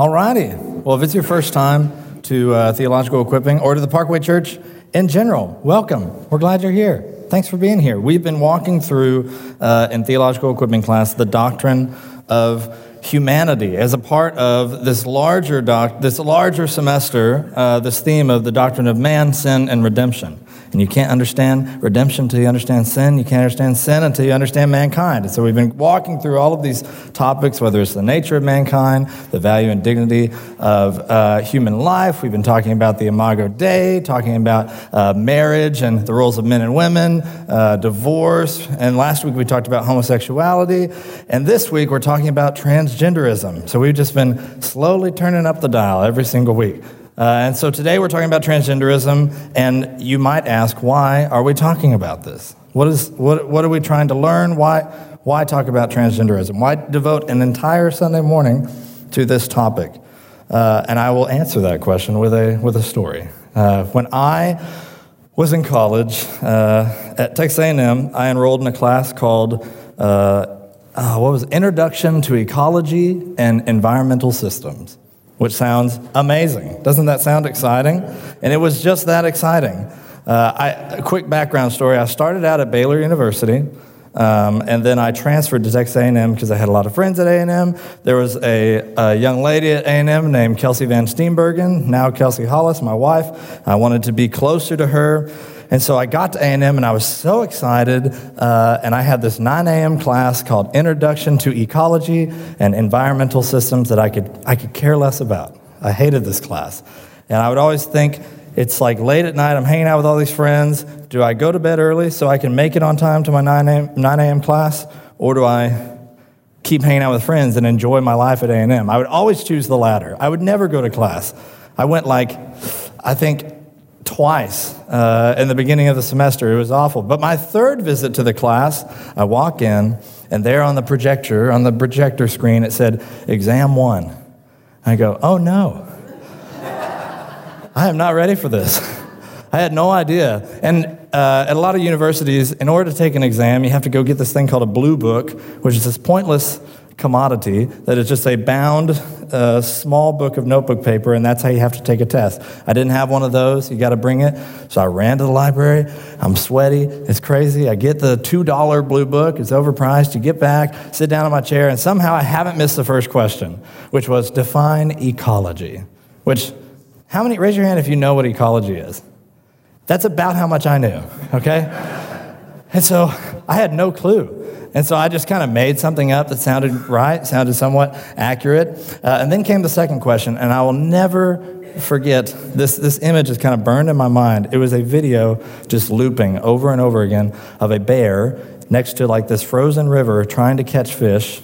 All righty. Well, if it's your first time to uh, Theological Equipping or to the Parkway Church in general, welcome. We're glad you're here. Thanks for being here. We've been walking through uh, in Theological Equipping class the doctrine of humanity as a part of this larger doc- this larger semester, uh, this theme of the doctrine of man, sin, and redemption. And you can't understand redemption until you understand sin. You can't understand sin until you understand mankind. And so we've been walking through all of these topics, whether it's the nature of mankind, the value and dignity of uh, human life. We've been talking about the Imago Dei, talking about uh, marriage and the roles of men and women, uh, divorce. And last week we talked about homosexuality. And this week we're talking about transgenderism. So we've just been slowly turning up the dial every single week. Uh, and so today we're talking about transgenderism, and you might ask, why are we talking about this? What, is, what, what are we trying to learn? Why, why talk about transgenderism? Why devote an entire Sunday morning to this topic? Uh, and I will answer that question with a, with a story. Uh, when I was in college uh, at Texas A&M, I enrolled in a class called uh, uh, what was it? Introduction to Ecology and Environmental Systems which sounds amazing. Doesn't that sound exciting? And it was just that exciting. Uh, I, a quick background story I started out at Baylor University. Um, and then I transferred to Texas A&M because I had a lot of friends at A&M. There was a, a young lady at A&M named Kelsey Van Steenbergen, now Kelsey Hollis, my wife. I wanted to be closer to her. And so I got to A&M and I was so excited. Uh, and I had this 9 a.m. class called Introduction to Ecology and Environmental Systems that I could, I could care less about. I hated this class. And I would always think, it's like late at night, I'm hanging out with all these friends. Do I go to bed early so I can make it on time to my 9 a.m. 9 a.m. class? Or do I keep hanging out with friends and enjoy my life at A&M? I would always choose the latter. I would never go to class. I went like, I think twice uh, in the beginning of the semester. It was awful. But my third visit to the class, I walk in, and there on the projector, on the projector screen, it said, Exam one. I go, Oh no. I am not ready for this. I had no idea. And uh, at a lot of universities, in order to take an exam, you have to go get this thing called a blue book, which is this pointless commodity that is just a bound uh, small book of notebook paper, and that's how you have to take a test. I didn't have one of those. You got to bring it. So I ran to the library. I'm sweaty. It's crazy. I get the $2 blue book. It's overpriced. You get back, sit down in my chair, and somehow I haven't missed the first question, which was define ecology. Which, how many, raise your hand if you know what ecology is. That's about how much I knew, okay? and so I had no clue. And so I just kind of made something up that sounded right, sounded somewhat accurate. Uh, and then came the second question, and I will never forget this, this image is kind of burned in my mind. It was a video just looping over and over again of a bear next to like this frozen river trying to catch fish.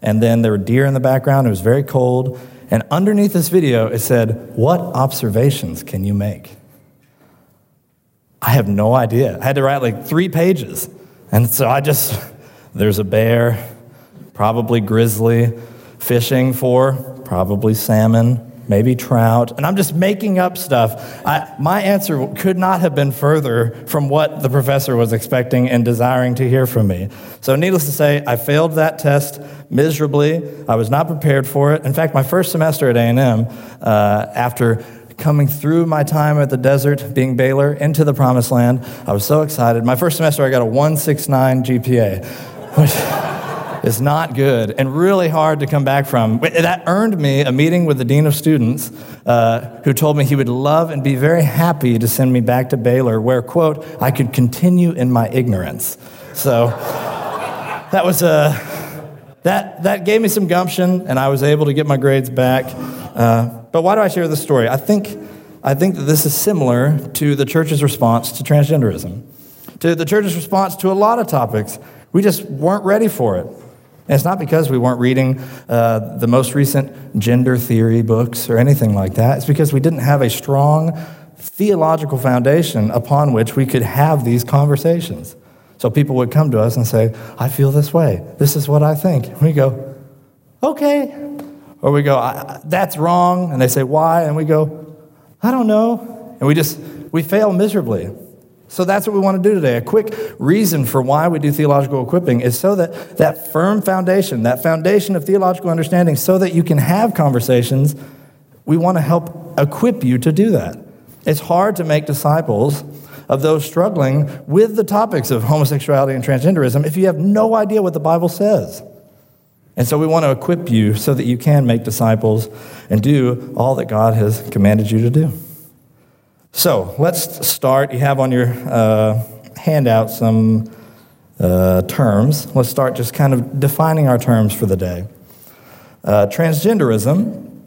And then there were deer in the background. It was very cold. And underneath this video, it said, What observations can you make? I have no idea. I had to write like three pages. And so I just there's a bear, probably grizzly, fishing for probably salmon, maybe trout. And I'm just making up stuff. I, my answer could not have been further from what the professor was expecting and desiring to hear from me. So, needless to say, I failed that test miserably. I was not prepared for it. In fact, my first semester at A&M, uh, after coming through my time at the desert, being Baylor, into the promised land, I was so excited. My first semester, I got a 169 GPA which is not good and really hard to come back from. That earned me a meeting with the dean of students, uh, who told me he would love and be very happy to send me back to Baylor, where, quote, I could continue in my ignorance. So that was a. Uh, that, that gave me some gumption, and I was able to get my grades back. Uh, but why do I share this story? I think, I think that this is similar to the church's response to transgenderism, to the church's response to a lot of topics we just weren't ready for it. And it's not because we weren't reading uh, the most recent gender theory books or anything like that. It's because we didn't have a strong theological foundation upon which we could have these conversations. So people would come to us and say, I feel this way. This is what I think. And we go, okay. Or we go, that's wrong. And they say, why? And we go, I don't know. And we just, we fail miserably. So that's what we want to do today. A quick reason for why we do theological equipping is so that that firm foundation, that foundation of theological understanding, so that you can have conversations, we want to help equip you to do that. It's hard to make disciples of those struggling with the topics of homosexuality and transgenderism if you have no idea what the Bible says. And so we want to equip you so that you can make disciples and do all that God has commanded you to do. So let's start. You have on your uh, handout some uh, terms. Let's start just kind of defining our terms for the day. Uh, transgenderism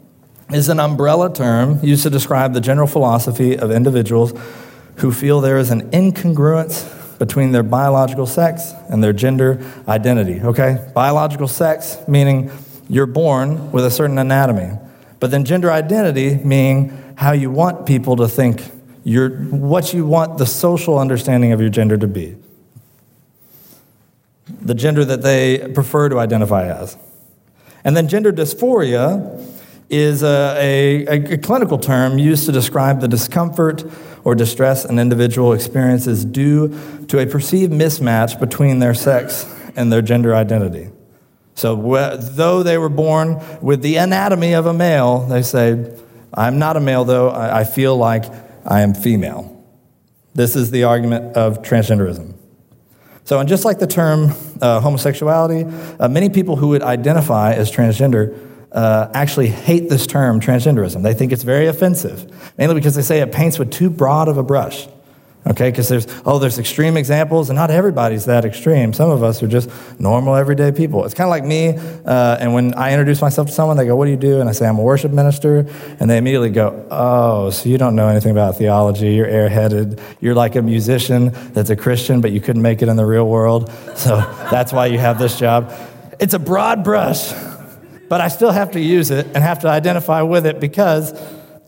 is an umbrella term used to describe the general philosophy of individuals who feel there is an incongruence between their biological sex and their gender identity. Okay? Biological sex meaning you're born with a certain anatomy, but then gender identity meaning how you want people to think your, what you want the social understanding of your gender to be, the gender that they prefer to identify as. And then gender dysphoria is a, a, a, clinical term used to describe the discomfort or distress an individual experiences due to a perceived mismatch between their sex and their gender identity. So, wh- though they were born with the anatomy of a male, they say, I'm not a male, though, I, feel like I am female. This is the argument of transgenderism. So, and just like the term uh, homosexuality, uh, many people who would identify as transgender uh, actually hate this term transgenderism. They think it's very offensive, mainly because they say it paints with too broad of a brush. Okay, because there's, oh, there's extreme examples, and not everybody's that extreme. Some of us are just normal, everyday people. It's kind of like me, uh, and when I introduce myself to someone, they go, What do you do? And I say, I'm a worship minister. And they immediately go, Oh, so you don't know anything about theology. You're airheaded. You're like a musician that's a Christian, but you couldn't make it in the real world. So that's why you have this job. It's a broad brush, but I still have to use it and have to identify with it because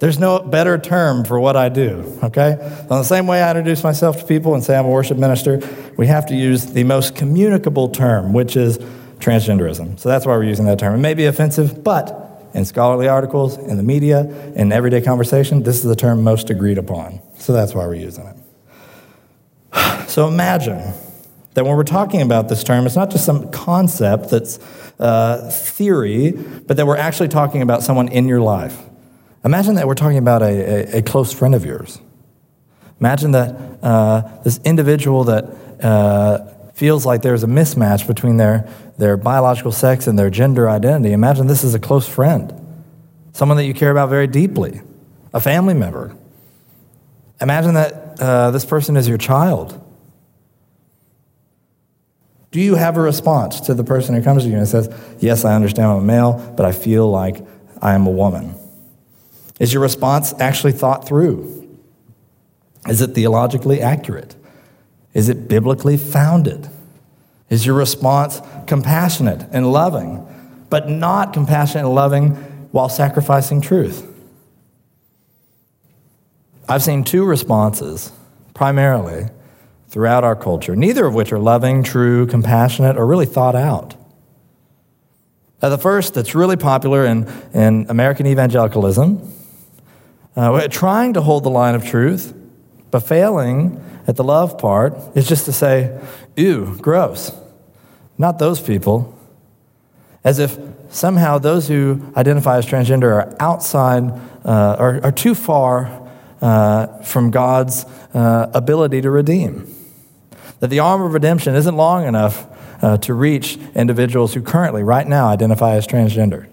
there's no better term for what I do, okay? So the same way I introduce myself to people and say I'm a worship minister, we have to use the most communicable term, which is transgenderism. So that's why we're using that term. It may be offensive, but in scholarly articles, in the media, in everyday conversation, this is the term most agreed upon. So that's why we're using it. So imagine that when we're talking about this term, it's not just some concept that's uh, theory, but that we're actually talking about someone in your life Imagine that we're talking about a, a, a close friend of yours. Imagine that uh, this individual that uh, feels like there's a mismatch between their, their biological sex and their gender identity. Imagine this is a close friend, someone that you care about very deeply, a family member. Imagine that uh, this person is your child. Do you have a response to the person who comes to you and says, Yes, I understand I'm a male, but I feel like I am a woman? Is your response actually thought through? Is it theologically accurate? Is it biblically founded? Is your response compassionate and loving, but not compassionate and loving while sacrificing truth? I've seen two responses, primarily, throughout our culture, neither of which are loving, true, compassionate, or really thought out. Now, the first that's really popular in, in American evangelicalism uh, trying to hold the line of truth, but failing at the love part is just to say, ew, gross. Not those people. As if somehow those who identify as transgender are outside, uh, are, are too far uh, from God's uh, ability to redeem. That the arm of redemption isn't long enough uh, to reach individuals who currently, right now, identify as transgender.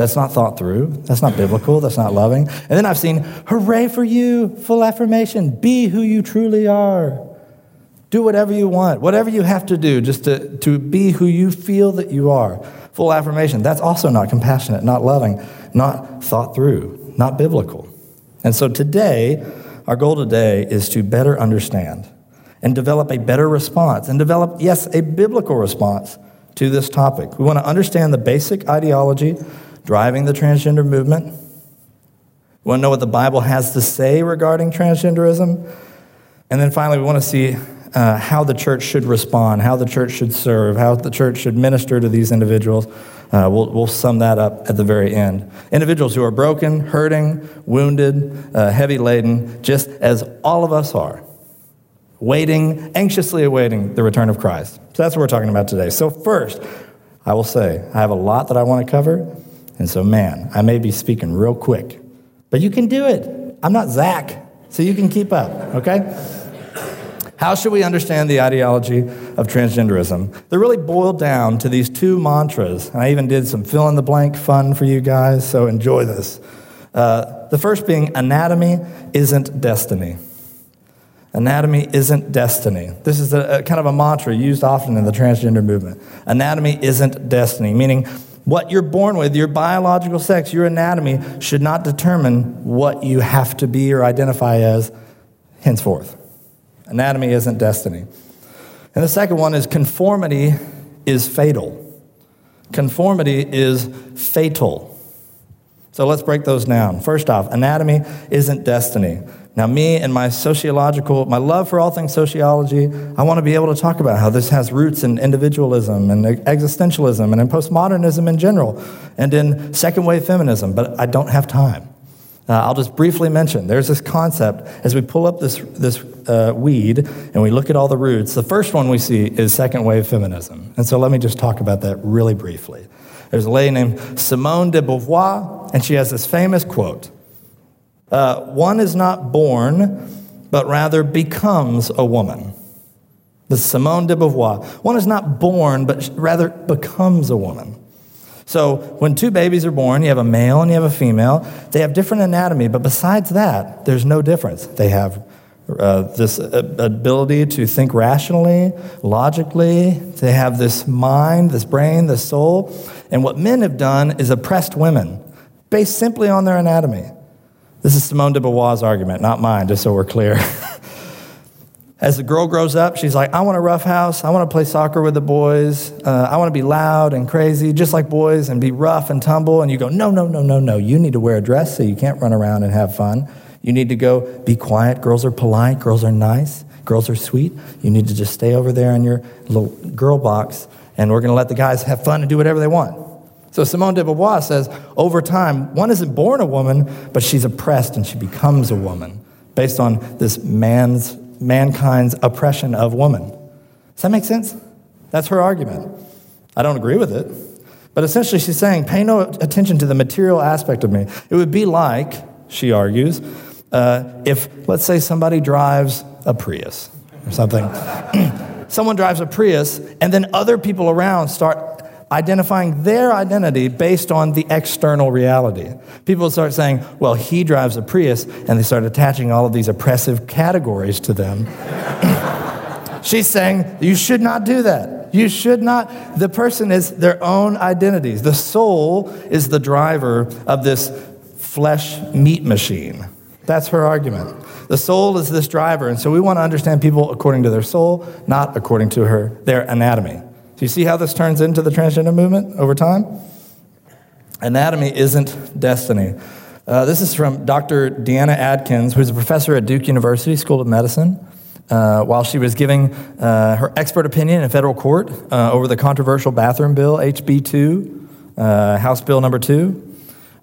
That's not thought through. That's not biblical. That's not loving. And then I've seen, hooray for you, full affirmation. Be who you truly are. Do whatever you want, whatever you have to do just to, to be who you feel that you are. Full affirmation. That's also not compassionate, not loving, not thought through, not biblical. And so today, our goal today is to better understand and develop a better response and develop, yes, a biblical response to this topic. We want to understand the basic ideology driving the transgender movement. We want to know what the Bible has to say regarding transgenderism. And then finally, we want to see uh, how the church should respond, how the church should serve, how the church should minister to these individuals Uh, we'll, we'll sum that up at the very end. Individuals who are broken, hurting, wounded, uh, heavy laden, just as all of us are, waiting, anxiously awaiting the return of Christ. So that's what we're talking about today. So, first, I will say, I have a lot that I want to cover. And so, man, I may be speaking real quick, but you can do it. I'm not Zach, so you can keep up, okay? How should we understand the ideology of transgenderism? They're really boiled down to these two mantras. And I even did some fill in the blank fun for you guys, so enjoy this. Uh, the first being anatomy isn't destiny. Anatomy isn't destiny. This is a, a kind of a mantra used often in the transgender movement. Anatomy isn't destiny, meaning what you're born with, your biological sex, your anatomy, should not determine what you have to be or identify as henceforth. Anatomy isn't destiny. And the second one is conformity is fatal. Conformity is fatal. So let's break those down. First off, anatomy isn't destiny. Now, me and my sociological, my love for all things sociology, I want to be able to talk about how this has roots in individualism and existentialism and in postmodernism in general and in second wave feminism, but I don't have time. Uh, I'll just briefly mention there's this concept as we pull up this, this uh, weed and we look at all the roots. The first one we see is second wave feminism. And so let me just talk about that really briefly. There's a lady named Simone de Beauvoir, and she has this famous quote uh, One is not born, but rather becomes a woman. The Simone de Beauvoir. One is not born, but rather becomes a woman. So when two babies are born, you have a male and you have a female. They have different anatomy, but besides that, there's no difference. They have uh, this uh, ability to think rationally, logically. They have this mind, this brain, this soul. And what men have done is oppressed women based simply on their anatomy. This is Simone de Beauvoir's argument, not mine, just so we're clear. As the girl grows up, she's like, I want a rough house. I want to play soccer with the boys. Uh, I want to be loud and crazy, just like boys, and be rough and tumble. And you go, no, no, no, no, no. You need to wear a dress so you can't run around and have fun. You need to go be quiet. Girls are polite. Girls are nice. Girls are sweet. You need to just stay over there in your little girl box, and we're going to let the guys have fun and do whatever they want. So Simone de Beauvoir says, over time, one isn't born a woman, but she's oppressed and she becomes a woman based on this man's mankind's oppression of woman. Does that make sense? That's her argument. I don't agree with it. But essentially, she's saying, pay no attention to the material aspect of me. It would be like, she argues, uh, if, let's say, somebody drives a Prius or something. Someone drives a Prius, and then other people around start identifying their identity based on the external reality. People start saying, well, he drives a Prius, and they start attaching all of these oppressive categories to them. She's saying, you should not do that. You should not. The person is their own identities. The soul is the driver of this flesh meat machine. That's her argument. The soul is this driver, and so we want to understand people according to their soul, not according to her their anatomy. Do you see how this turns into the transgender movement over time? Anatomy isn't destiny. Uh, this is from Dr. Deanna Adkins, who's a professor at Duke University School of Medicine. Uh, while she was giving uh, her expert opinion in federal court uh, over the controversial bathroom bill, HB 2, uh, House Bill number 2,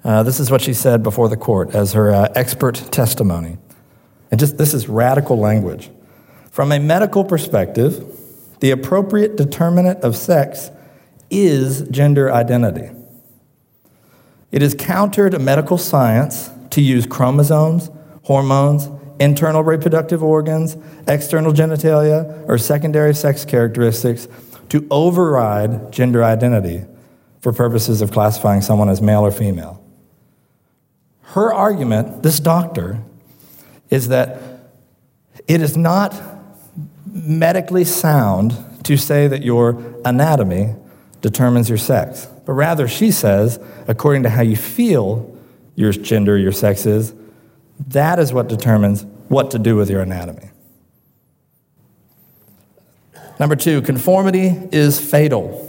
uh, this is what she said before the court as her expert testimony. And just this is radical language. From a medical perspective, the appropriate determinant of sex is gender identity. It is counter to medical science to use chromosomes, hormones, internal reproductive organs, external genitalia, or secondary sex characteristics to override gender identity for purposes of classifying someone as male or female. Her argument, this doctor, is that it is not medically sound to say that your anatomy determines your sex, but rather she says, according to how you feel your gender, your sex is, that is what determines what to do with your anatomy. Number two, conformity is fatal.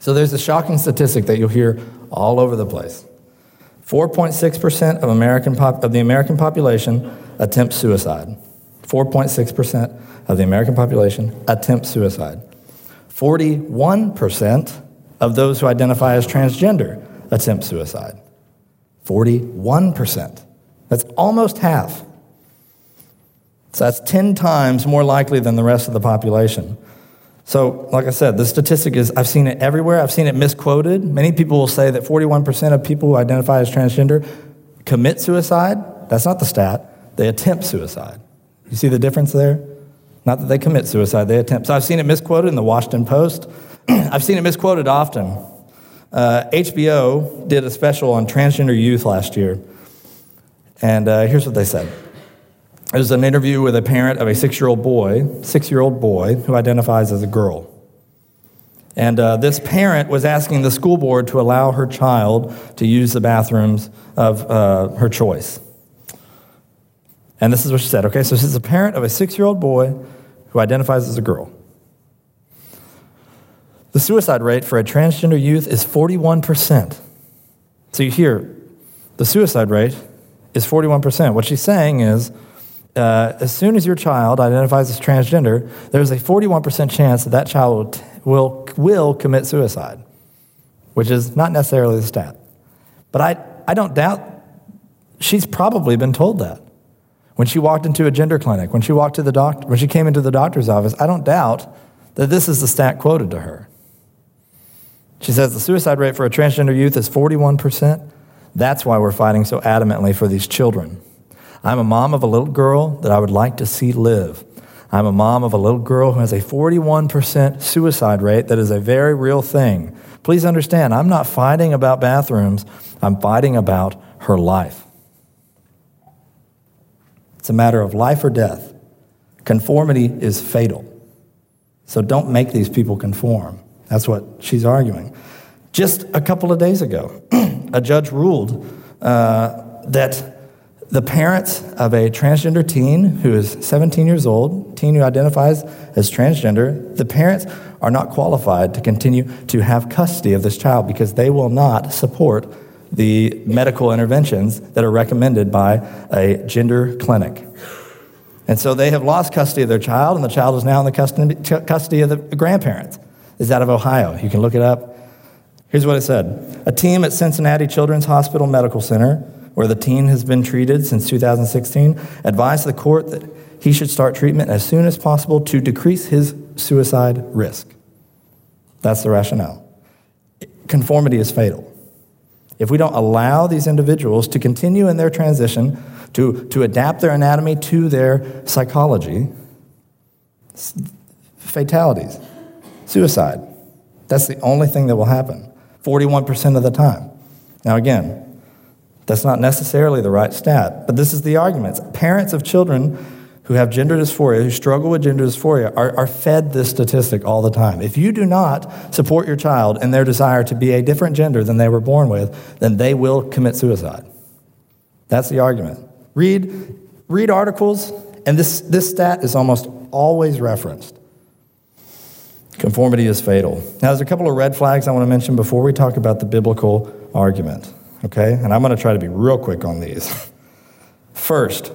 So there's a shocking statistic that you'll hear all over the place. 4.6% of, American pop- of the American population attempt suicide. 4.6% of the American population attempt suicide. 41% of those who identify as transgender attempt suicide. 41%. That's almost half. So that's 10 times more likely than the rest of the population. So, like I said, the statistic is I've seen it everywhere. I've seen it misquoted. Many people will say that 41% of people who identify as transgender commit suicide. That's not the stat. They attempt suicide. You see the difference there? Not that they commit suicide, they attempt. So I've seen it misquoted in the Washington Post. I've seen it misquoted often. Uh, HBO did a special on transgender youth last year. And uh, here's what they said. It was an interview with a parent of a six-year-old boy, six-year-old boy who identifies as a girl. And uh, this parent was asking the school board to allow her child to use the bathrooms of uh, her choice. And this is what she said. Okay, so she's a parent of a six-year-old boy who identifies as a girl. The suicide rate for a transgender youth is 41%. So you hear the suicide rate is 41%. What she's saying is, uh, as soon as your child identifies as transgender, there's a 41% chance that that child will, will commit suicide, which is not necessarily the stat. But I, I don't doubt she's probably been told that. When she walked into a gender clinic, when she walked to the doctor, when she came into the doctor's office, I don't doubt that this is the stat quoted to her. She says the suicide rate for a transgender youth is 41%. That's why we're fighting so adamantly for these children. I'm a mom of a little girl that I would like to see live. I'm a mom of a little girl who has a 41% suicide rate that is a very real thing. Please understand, I'm not fighting about bathrooms, I'm fighting about her life. It's a matter of life or death. Conformity is fatal. So don't make these people conform. That's what she's arguing. Just a couple of days ago, a judge ruled uh, that the parents of a transgender teen who is 17 years old, teen who identifies as transgender, the parents are not qualified to continue to have custody of this child because they will not support the medical interventions that are recommended by a gender clinic. And so they have lost custody of their child, and the child is now in the custody of the grandparents. Is out of Ohio. You can look it up. Here's what it said A team at Cincinnati Children's Hospital Medical Center where the teen has been treated since 2016, advised the court that he should start treatment as soon as possible to decrease his suicide risk. That's the rationale. Conformity is fatal. If we don't allow these individuals to continue in their transition, to, to adapt their anatomy to their psychology, fatalities, suicide. That's the only thing that will happen 41% of the time. Now, again, that's not necessarily the right stat, but this is the argument. Parents of children who have gender dysphoria, who struggle with gender dysphoria, are, are fed this statistic all the time. If you do not support your child in their desire to be a different gender than they were born with, then they will commit suicide. That's the argument. Read, read articles, and this, this stat is almost always referenced. Conformity is fatal. Now, there's a couple of red flags I want to mention before we talk about the biblical argument okay? And I'm going to try to be real quick on these. First,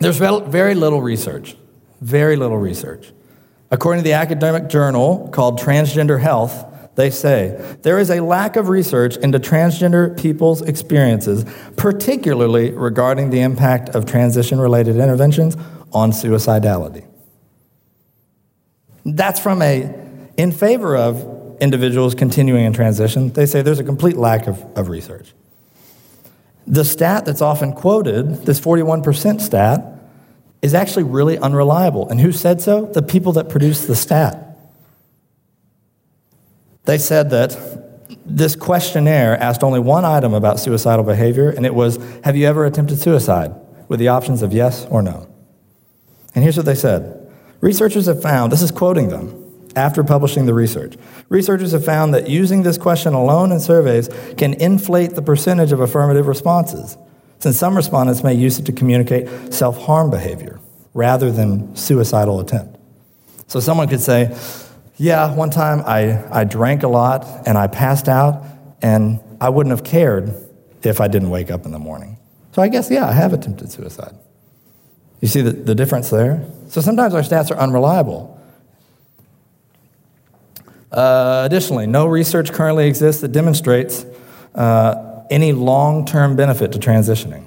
there's very little research, very little research. According to the academic journal called Transgender Health, they say there is a lack of research into transgender people's experiences, particularly regarding the impact of transition related interventions on suicidality. That's from a in favor of individuals continuing in transition. They say there's a complete lack of, of research. The stat that's often quoted, this 41% stat, is actually really unreliable. And who said so? The people that produced the stat. They said that this questionnaire asked only one item about suicidal behavior, and it was Have you ever attempted suicide? with the options of yes or no. And here's what they said Researchers have found, this is quoting them, after publishing the research. Researchers have found that using this question alone in surveys can inflate the percentage of affirmative responses, since some respondents may use it to communicate self harm behavior rather than suicidal attempt. So someone could say, Yeah, one time I, I drank a lot and I passed out, and I wouldn't have cared if I didn't wake up in the morning. So I guess, yeah, I have attempted suicide. You see the, the difference there? So sometimes our stats are unreliable. Uh, additionally, no research currently exists that demonstrates uh, any long term benefit to transitioning.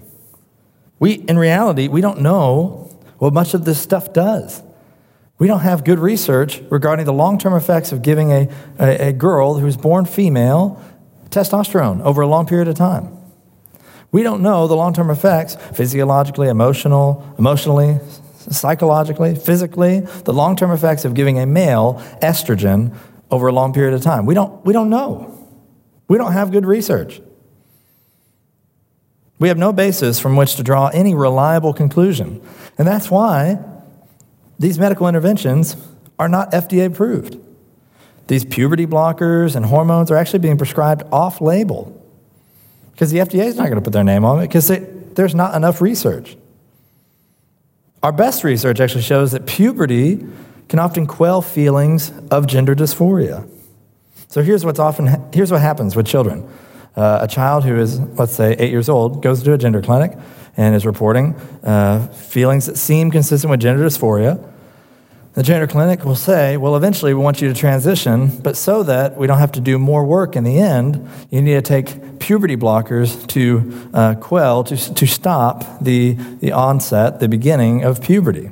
We, in reality, we don't know what much of this stuff does. We don't have good research regarding the long term effects of giving a, a, a girl who's born female testosterone over a long period of time. We don't know the long term effects physiologically, emotional, emotionally, psychologically, physically, the long term effects of giving a male estrogen over a long period of time. We don't, we don't know. We don't have good research. We have no basis from which to draw any reliable conclusion. And that's why these medical interventions are not FDA approved. These puberty blockers and hormones are actually being prescribed off label because the FDA is not going to put their name on it because there's not enough research. Our best research actually shows that puberty can often quell feelings of gender dysphoria. So here's what's often here's what happens with children. Uh, a child who is, let's say, eight years old goes to a gender clinic and is reporting uh, feelings that seem consistent with gender dysphoria. The gender clinic will say, well, eventually we want you to transition, but so that we don't have to do more work in the end, you need to take puberty blockers to uh, quell, to, to stop the, the onset, the beginning of puberty.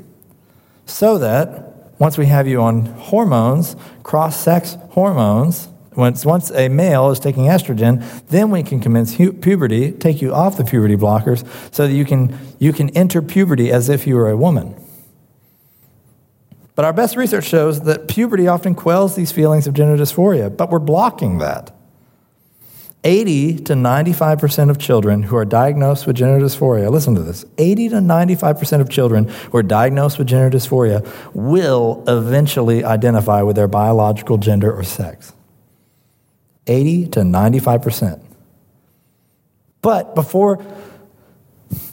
So that once we have you on hormones, cross sex hormones, once, once a male is taking estrogen, then we can commence hu- puberty, take you off the puberty blockers, so that you can, you can enter puberty as if you were a woman. But our best research shows that puberty often quells these feelings of gender dysphoria, but we're blocking that. 80 to 95% of children who are diagnosed with gender dysphoria, listen to this 80 to 95% of children who are diagnosed with gender dysphoria will eventually identify with their biological gender or sex. 80 to 95%. But before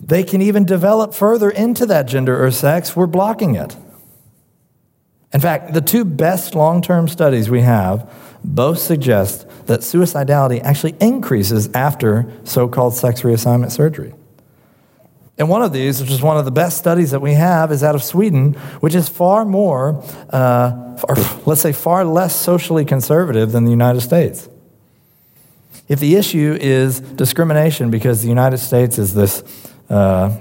they can even develop further into that gender or sex, we're blocking it. In fact, the two best long term studies we have both suggest that suicidality actually increases after so called sex reassignment surgery. And one of these, which is one of the best studies that we have, is out of Sweden, which is far more, uh, or let's say, far less socially conservative than the United States. If the issue is discrimination because the United States is this uh,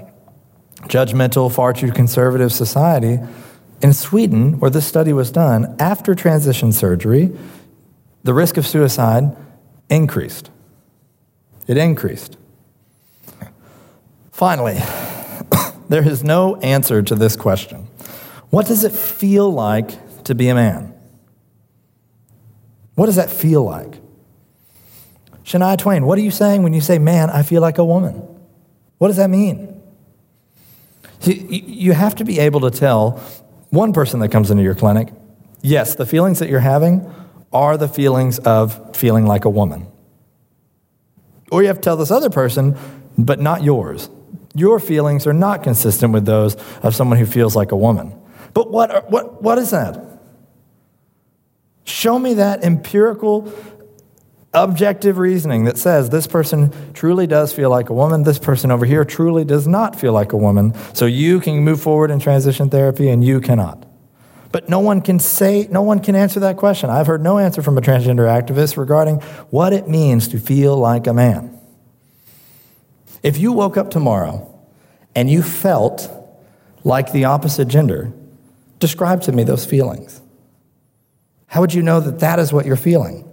judgmental, far too conservative society, in Sweden, where this study was done, after transition surgery, the risk of suicide increased. It increased. Finally, there is no answer to this question What does it feel like to be a man? What does that feel like? Shania Twain, what are you saying when you say, man, I feel like a woman? What does that mean? You have to be able to tell one person that comes into your clinic, yes, the feelings that you're having are the feelings of feeling like a woman. Or you have to tell this other person, but not yours. Your feelings are not consistent with those of someone who feels like a woman. But what, what, what is that? Show me that empirical, objective reasoning that says this person truly does feel like a woman, this person over here truly does not feel like a woman, so you can move forward in transition therapy and you cannot. But no one can say, no one can answer that question. I've heard no answer from a transgender activist regarding what it means to feel like a man. If you woke up tomorrow and you felt like the opposite gender, describe to me those feelings. How would you know that that is what you're feeling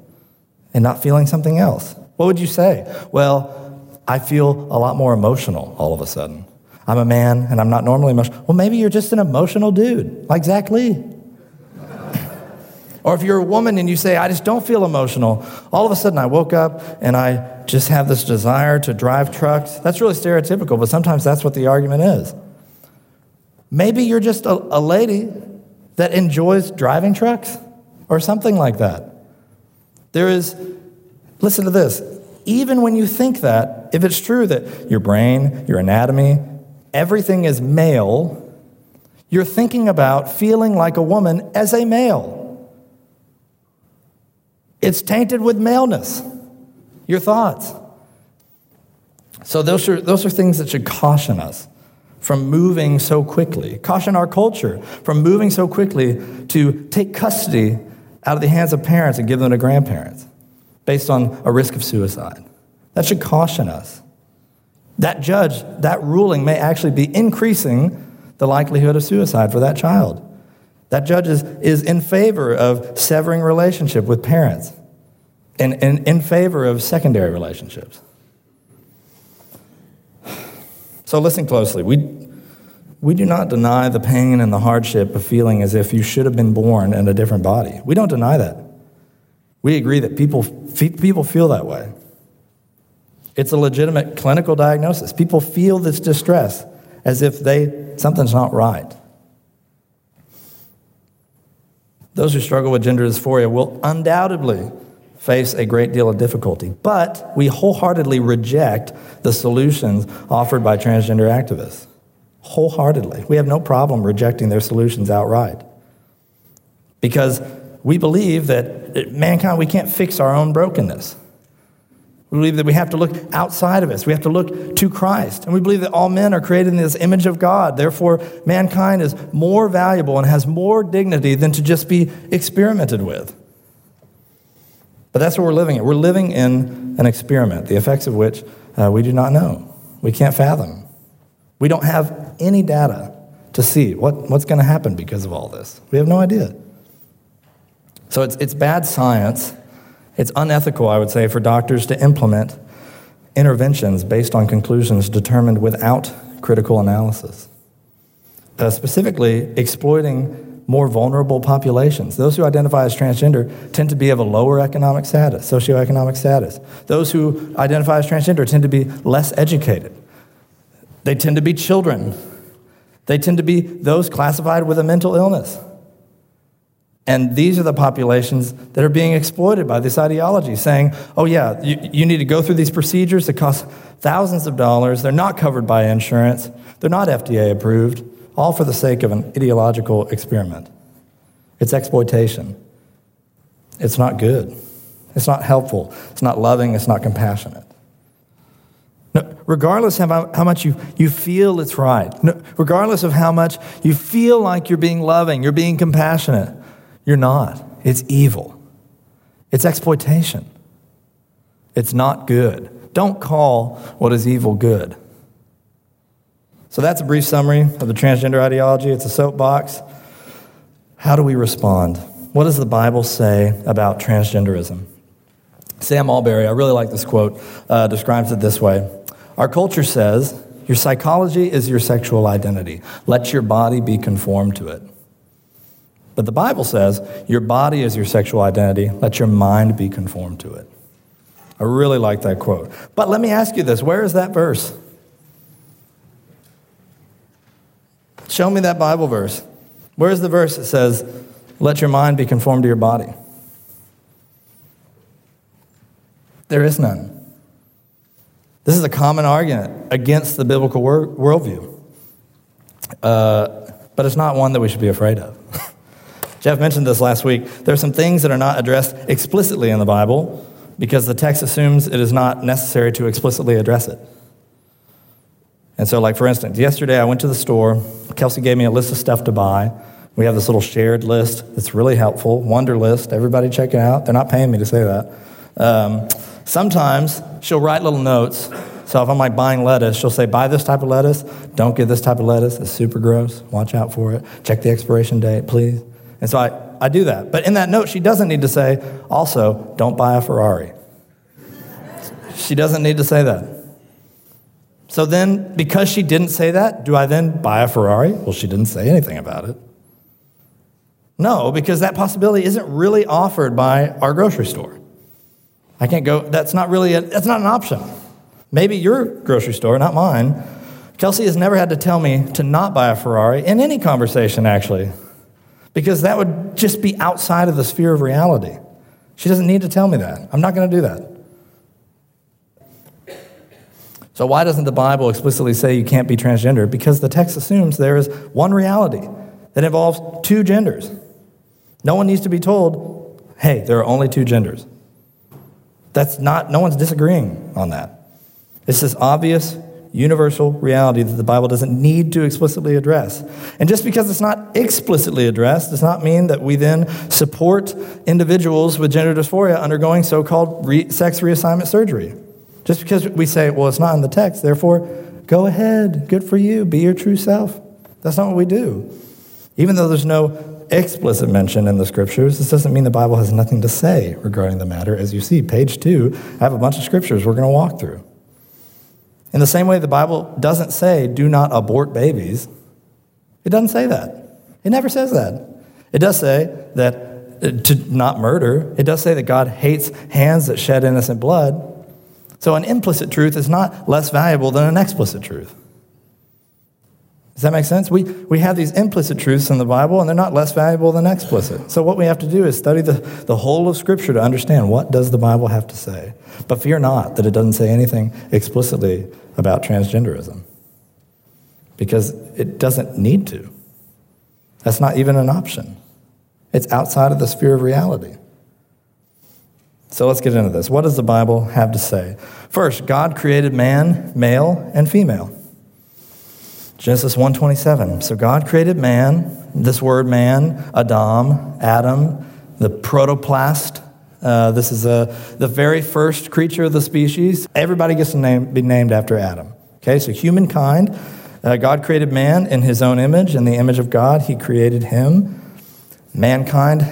and not feeling something else? What would you say? Well, I feel a lot more emotional all of a sudden. I'm a man and I'm not normally emotional. Well, maybe you're just an emotional dude, like Zach Lee. or if you're a woman and you say, I just don't feel emotional, all of a sudden I woke up and I just have this desire to drive trucks. That's really stereotypical, but sometimes that's what the argument is. Maybe you're just a, a lady that enjoys driving trucks or something like that. There is, listen to this, even when you think that, if it's true that your brain, your anatomy, everything is male, you're thinking about feeling like a woman as a male. It's tainted with maleness, your thoughts. So, those are, those are things that should caution us from moving so quickly, caution our culture from moving so quickly to take custody out of the hands of parents and give them to grandparents based on a risk of suicide. That should caution us. That judge, that ruling may actually be increasing the likelihood of suicide for that child. That judge is, is in favor of severing relationship with parents and, and in favor of secondary relationships. So listen closely. We, we do not deny the pain and the hardship of feeling as if you should have been born in a different body. We don't deny that. We agree that people, people feel that way. It's a legitimate clinical diagnosis. People feel this distress as if they, something's not right. Those who struggle with gender dysphoria will undoubtedly face a great deal of difficulty, but we wholeheartedly reject the solutions offered by transgender activists. Wholeheartedly. We have no problem rejecting their solutions outright. Because we believe that uh, mankind, we can't fix our own brokenness. We believe that we have to look outside of us. We have to look to Christ. And we believe that all men are created in this image of God. Therefore, mankind is more valuable and has more dignity than to just be experimented with. But that's what we're living in. We're living in an experiment, the effects of which uh, we do not know. We can't fathom. We don't have any data to see what, what's going to happen because of all this. We have no idea. So it's, it's bad science it's unethical, I would say, for doctors to implement interventions based on conclusions determined without critical analysis. Uh, specifically, exploiting more vulnerable populations. Those who identify as transgender tend to be of a lower economic status, socioeconomic status. Those who identify as transgender tend to be less educated. They tend to be children. They tend to be those classified with a mental illness. And these are the populations that are being exploited by this ideology, saying, oh, yeah, you, you, need to go through these procedures that cost thousands of dollars. They're not covered by insurance, they're not FDA approved, all for the sake of an ideological experiment. It's exploitation. It's not good. It's not helpful. It's not loving. It's not compassionate. No, regardless of how, much you, you feel it's right, no, regardless of how much you feel like you're being loving, you're being compassionate, you're not. It's evil. It's exploitation. It's not good. Don't call what is evil good. So that's a brief summary of the transgender ideology. It's a soapbox. How do we respond? What does the Bible say about transgenderism? Sam Allberry, I really like this quote, uh, describes it this way Our culture says, Your psychology is your sexual identity. Let your body be conformed to it. But the Bible says your body is your sexual identity. Let your mind be conformed to it. I really like that quote. But let me ask you this where is that verse? Show me that Bible verse. Where's the verse that says, let your mind be conformed to your body? There is none. This is a common argument against the biblical worldview, uh, but it's not one that we should be afraid of. Jeff mentioned this last week. There are some things that are not addressed explicitly in the Bible because the text assumes it is not necessary to explicitly address it. And so, like for instance, yesterday I went to the store. Kelsey gave me a list of stuff to buy. We have this little shared list that's really helpful. Wunderlist. Everybody check it out. They're not paying me to say that. Um, sometimes she'll write little notes. So if I'm like buying lettuce, she'll say, buy this type of lettuce. Don't get this type of lettuce. It's super gross. Watch out for it. Check the expiration date, please. And so I, I do that. But in that note, she doesn't need to say, also, don't buy a Ferrari. she doesn't need to say that. So then, because she didn't say that, do I then buy a Ferrari? Well, she didn't say anything about it. No, because that possibility isn't really offered by our grocery store. I can't go, that's not really, a, that's not an option. Maybe your grocery store, not mine. Kelsey has never had to tell me to not buy a Ferrari in any conversation, actually because that would just be outside of the sphere of reality. She doesn't need to tell me that. I'm not going to do that. So, why doesn't the Bible explicitly say you can't be transgender? Because the text assumes there is one reality that involves two genders. No one needs to be told, hey, there are only two genders. That's not, no one's disagreeing on that. It's this obvious, universal reality that the Bible doesn't need to explicitly address. And just because it's not explicitly addressed does not mean that we then support individuals with gender dysphoria undergoing so called re- sex reassignment surgery. Just because we say, well, it's not in the text, therefore, go ahead, good for you, be your true self. That's not what we do. Even though there's no explicit mention in the scriptures, this doesn't mean the Bible has nothing to say regarding the matter. As you see, page two, I have a bunch of scriptures we're going to walk through. In the same way, the Bible doesn't say, do not abort babies. It doesn't say that. It never says that. It does say that uh, to not murder. It does say that God hates hands that shed innocent blood. So an implicit truth is not less valuable than an explicit truth. Does that make sense? We, we have these implicit truths in the Bible, and they're not less valuable than explicit. So what we have to do is study the, the whole of Scripture to understand what does the Bible have to say. But fear not that it doesn't say anything explicitly about transgenderism, because it doesn't need to. That's not even an option. It's outside of the sphere of reality. So let's get into this. What does the Bible have to say? First, God created man, male and female. Genesis 1:27. So God created man, this word man, Adam, Adam, the protoplast. Uh, this is a, the very first creature of the species. Everybody gets to name, be named after Adam. Okay, so humankind, uh, God created man in his own image. In the image of God, he created him. Mankind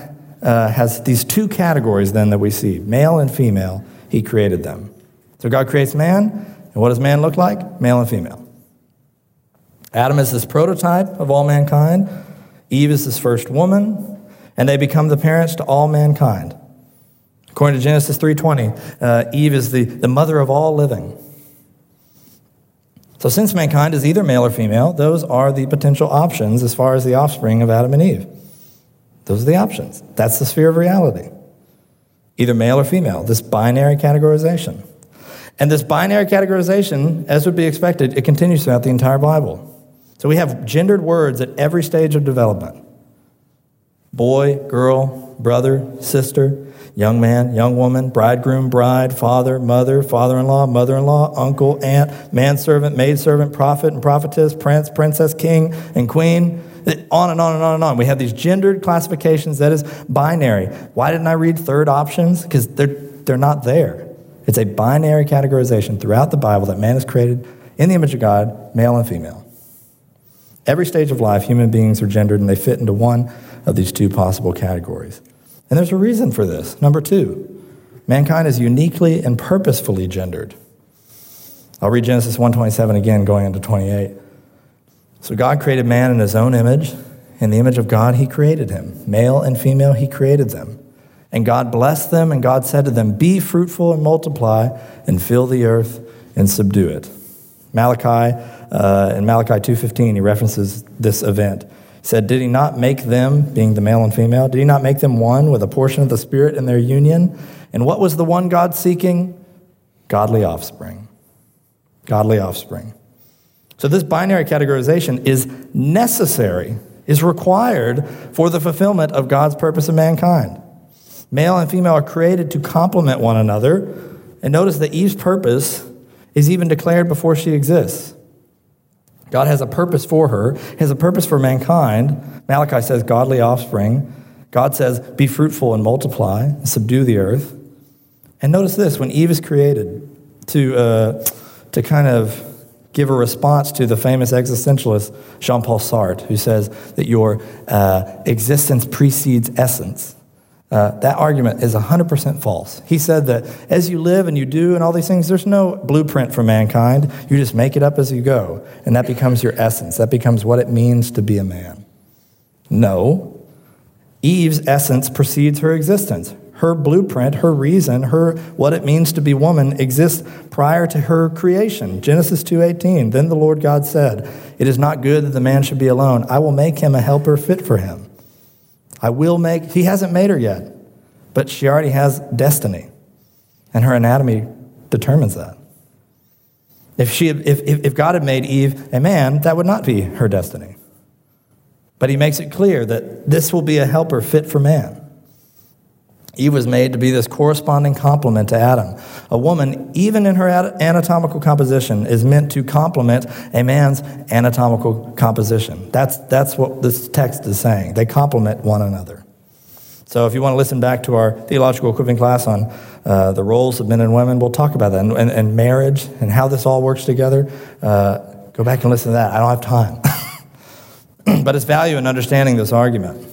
uh, has these two categories then that we see male and female. He created them. So God creates man, and what does man look like? Male and female. Adam is this prototype of all mankind. Eve is this first woman, and they become the parents to all mankind. According to Genesis 3:20, uh, Eve is the, the mother of all living. So since mankind is either male or female, those are the potential options as far as the offspring of Adam and Eve. Those are the options. That's the sphere of reality. Either male or female, this binary categorization. And this binary categorization, as would be expected, it continues throughout the entire Bible. So we have gendered words at every stage of development boy, girl, brother, sister, young man, young woman, bridegroom, bride, father, mother, father in law, mother in law, uncle, aunt, manservant, maidservant, prophet and prophetess, prince, princess, king, and queen. On and on and on and on. We have these gendered classifications that is binary. Why didn't I read third options? Because they're, they're not there. It's a binary categorization throughout the Bible that man is created in the image of God, male and female. Every stage of life, human beings are gendered and they fit into one of these two possible categories. And there's a reason for this. Number two, mankind is uniquely and purposefully gendered. I'll read Genesis 1:27 again, going into 28. So God created man in his own image. In the image of God, he created him. Male and female, he created them. And God blessed them, and God said to them, Be fruitful and multiply, and fill the earth and subdue it. Malachi uh, in Malachi 2.15, he references this event. He said, Did he not make them, being the male and female, did he not make them one with a portion of the Spirit in their union? And what was the one God seeking? Godly offspring. Godly offspring. So this binary categorization is necessary, is required for the fulfillment of God's purpose in mankind. Male and female are created to complement one another. And notice that Eve's purpose is even declared before she exists. God has a purpose for her, He has a purpose for mankind. Malachi says, godly offspring. God says, be fruitful and multiply, and subdue the earth. And notice this when Eve is created to, uh, to kind of give a response to the famous existentialist Jean Paul Sartre, who says that your uh, existence precedes essence. Uh, that argument is 100% false. He said that as you live and you do and all these things, there's no blueprint for mankind. You just make it up as you go, and that becomes your essence. That becomes what it means to be a man. No. Eve's essence precedes her existence. Her blueprint, her reason, her what it means to be woman exists prior to her creation. Genesis 2:18. Then the Lord God said, "It is not good that the man should be alone. I will make him a helper fit for him." I will make, he hasn't made her yet, but she already has destiny. And her anatomy determines that. If, she, if, if God had made Eve a man, that would not be her destiny. But he makes it clear that this will be a helper fit for man. Eve was made to be this corresponding complement to Adam. A woman, even in her anatomical composition, is meant to complement a man's anatomical composition. That's, that's what this text is saying. They complement one another. So, if you want to listen back to our theological equipping class on uh, the roles of men and women, we'll talk about that and, and, and marriage and how this all works together. Uh, go back and listen to that. I don't have time. but it's value in understanding this argument.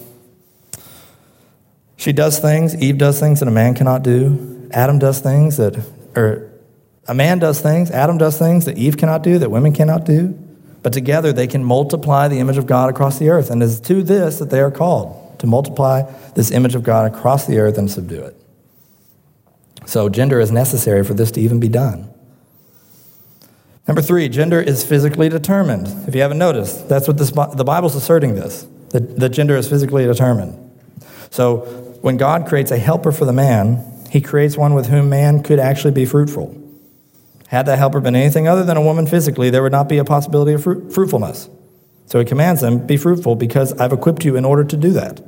She does things, Eve does things that a man cannot do. Adam does things that, or a man does things, Adam does things that Eve cannot do, that women cannot do. But together they can multiply the image of God across the earth. And it is to this that they are called to multiply this image of God across the earth and subdue it. So gender is necessary for this to even be done. Number three, gender is physically determined. If you haven't noticed, that's what this, the Bible's asserting this, that, that gender is physically determined. So when God creates a helper for the man, he creates one with whom man could actually be fruitful. Had that helper been anything other than a woman physically, there would not be a possibility of fruit- fruitfulness. So he commands them, be fruitful because I've equipped you in order to do that.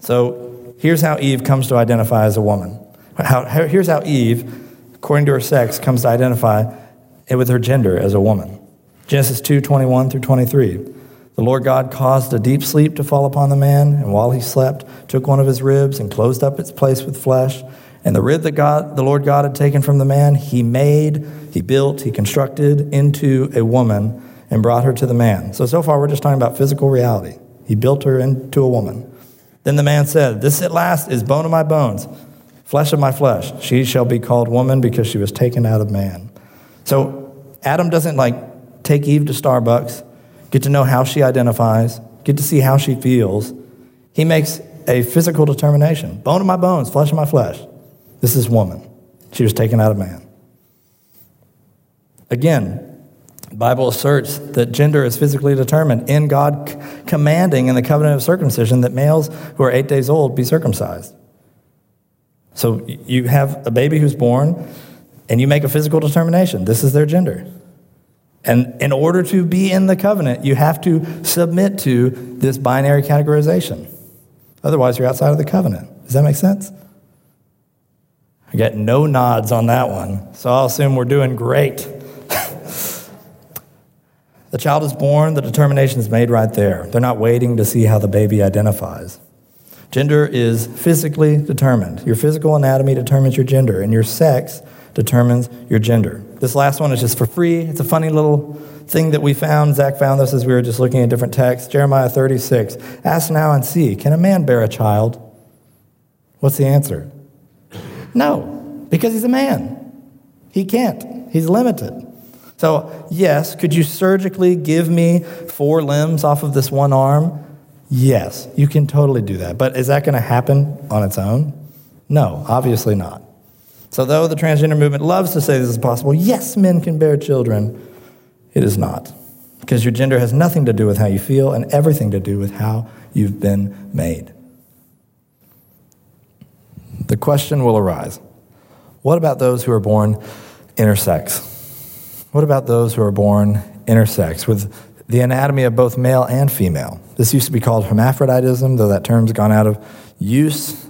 So here's how Eve comes to identify as a woman. How, here's how Eve, according to her sex, comes to identify with her gender as a woman. Genesis 2 21 through 23. The Lord God caused a deep sleep to fall upon the man, and while he slept, took one of his ribs and closed up its place with flesh. And the rib that God, the Lord God had taken from the man, he made, he built, he constructed into a woman and brought her to the man. So, so far, we're just talking about physical reality. He built her into a woman. Then the man said, This at last is bone of my bones, flesh of my flesh. She shall be called woman because she was taken out of man. So, Adam doesn't like take Eve to Starbucks get to know how she identifies, get to see how she feels. He makes a physical determination bone of my bones, flesh of my flesh. This is woman. She was taken out of man. Again, Bible asserts that gender is physically determined in God c- commanding in the covenant of circumcision that males who are eight days old be circumcised. So you have a baby who's born, and you make a physical determination. This is their gender. And in order to be in the covenant, you have to submit to this binary categorization. Otherwise, you're outside of the covenant. Does that make sense? I get no nods on that one, so I'll assume we're doing great. the child is born, the determination is made right there. They're not waiting to see how the baby identifies. Gender is physically determined. Your physical anatomy determines your gender, and your sex determines your gender. This last one is just for free. It's a funny little thing that we found. Zach found this as we were just looking at different texts. Jeremiah 36. Ask now and see, can a man bear a child? What's the answer? No, because he's a man. He can't. He's limited. So, yes, could you surgically give me four limbs off of this one arm? Yes, you can totally do that. But is that going to happen on its own? No, obviously not. So, though the transgender movement loves to say this is possible, yes, men can bear children, it is not. Because your gender has nothing to do with how you feel and everything to do with how you've been made. The question will arise what about those who are born intersex? What about those who are born intersex with the anatomy of both male and female? This used to be called hermaphroditism, though that term's gone out of use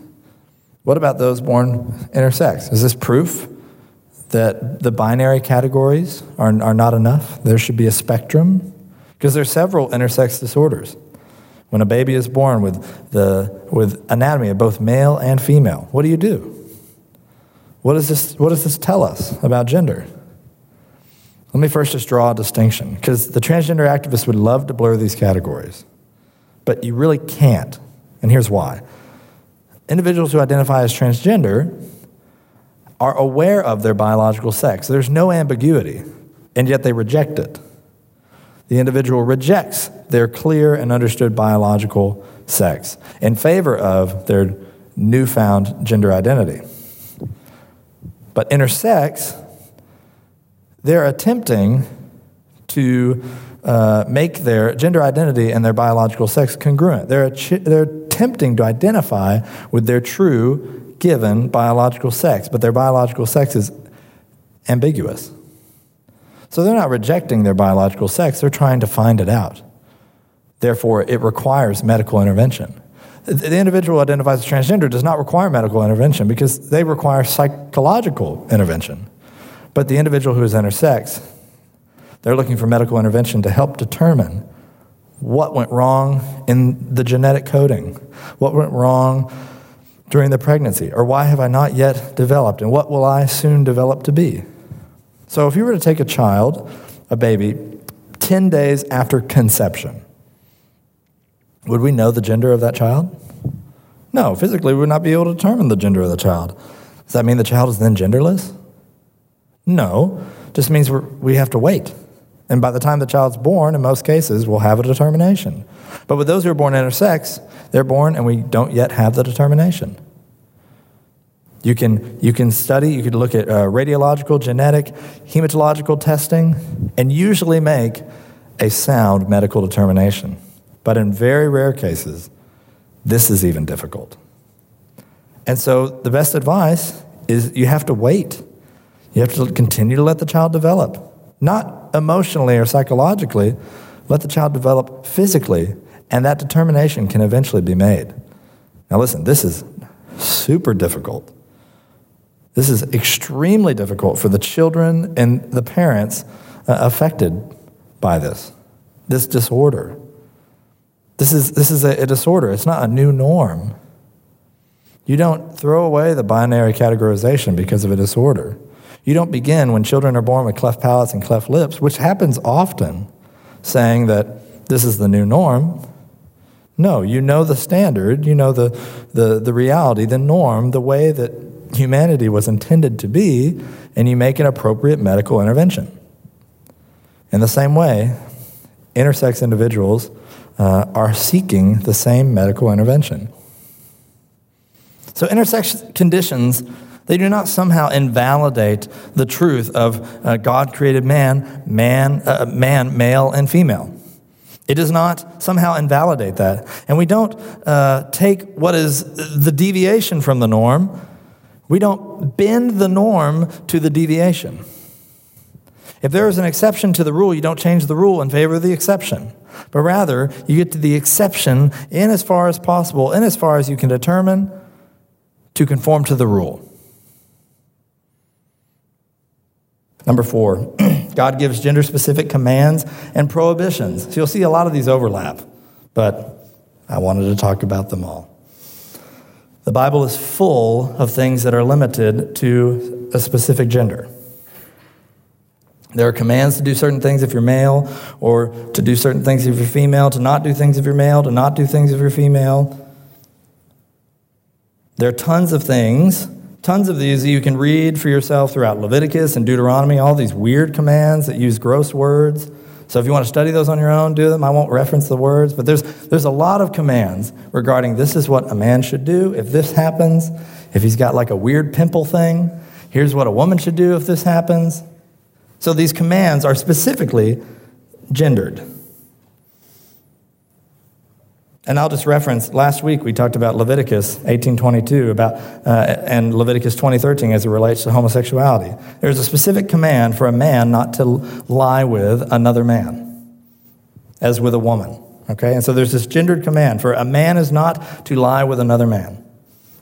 what about those born intersex? Is this proof that the binary categories are, are not enough? There should be a spectrum? Because there are several intersex disorders. When a baby is born with, the, with anatomy of both male and female, what do you do? What, is this, what does this tell us about gender? Let me first just draw a distinction, because the transgender activists would love to blur these categories, but you really can't. And here's why individuals who identify as transgender are aware of their biological sex. There's no ambiguity, and yet they reject it. The individual rejects their clear and understood biological sex in favor of their newfound gender identity. But intersex, they're attempting to uh, make their gender identity and their biological sex congruent. They're, they're attempting to identify with their true given biological sex, but their biological sex is ambiguous. So they're not rejecting their biological sex, they're trying to find it out. Therefore, it requires medical intervention. The individual identifies as transgender does not require medical intervention because they require psychological intervention. But the individual who is intersex, they're looking for medical intervention to help determine what went wrong in the genetic coding, what went wrong during the pregnancy, or why have I not yet developed, and what will I soon develop to be? So, if you were to take a child, a baby, 10 days after conception, would we know the gender of that child? No, physically, we would not be able to determine the gender of the child. Does that mean the child is then genderless? No, just means we have to wait. And by the time the child's born, in most cases, we'll have a determination. But with those who are born intersex, they're born and we don't yet have the determination. You can, you can study, you could look at uh, radiological, genetic, hematological testing, and usually make a sound medical determination. But in very rare cases, this is even difficult. And so the best advice is you have to wait. You have to continue to let the child develop, not emotionally or psychologically. Let the child develop physically, and that determination can eventually be made. Now, listen, this is super difficult. This is extremely difficult for the children and the parents uh, affected by this, this disorder. This is, this is a, a disorder, it's not a new norm. You don't throw away the binary categorization because of a disorder. You don't begin when children are born with cleft palates and cleft lips, which happens often, saying that this is the new norm. No, you know the standard, you know the, the, the reality, the norm, the way that humanity was intended to be, and you make an appropriate medical intervention. In the same way, intersex individuals uh, are seeking the same medical intervention. So, intersex conditions, they do not somehow invalidate the truth of uh, God created man, man, uh, man, male, and female. It does not somehow invalidate that. And we don't uh, take what is the deviation from the norm, we don't bend the norm to the deviation. If there is an exception to the rule, you don't change the rule in favor of the exception but rather you get to the exception in as far as possible, in as far as you can determine to conform to the rule. Number four, God gives gender specific commands and prohibitions. So you'll see a lot of these overlap, but I wanted to talk about them all. The Bible is full of things that are limited to a specific gender. There are commands to do certain things if you're male, or to do certain things if you're female, to not do things if you're male, to not do things if you're female. There are tons of things, tons of these you can read for yourself throughout Leviticus and Deuteronomy, all these weird commands that use gross words. So if you want to study those on your own, do them. I won't reference the words, but there's, there's a lot of commands regarding this is what a man should do if this happens. If he's got like a weird pimple thing, here's what a woman should do if this happens. So these commands are specifically gendered. And I'll just reference last week we talked about Leviticus 18:22 about uh, and Leviticus 20:13 as it relates to homosexuality. There's a specific command for a man not to lie with another man as with a woman. Okay? And so there's this gendered command for a man is not to lie with another man.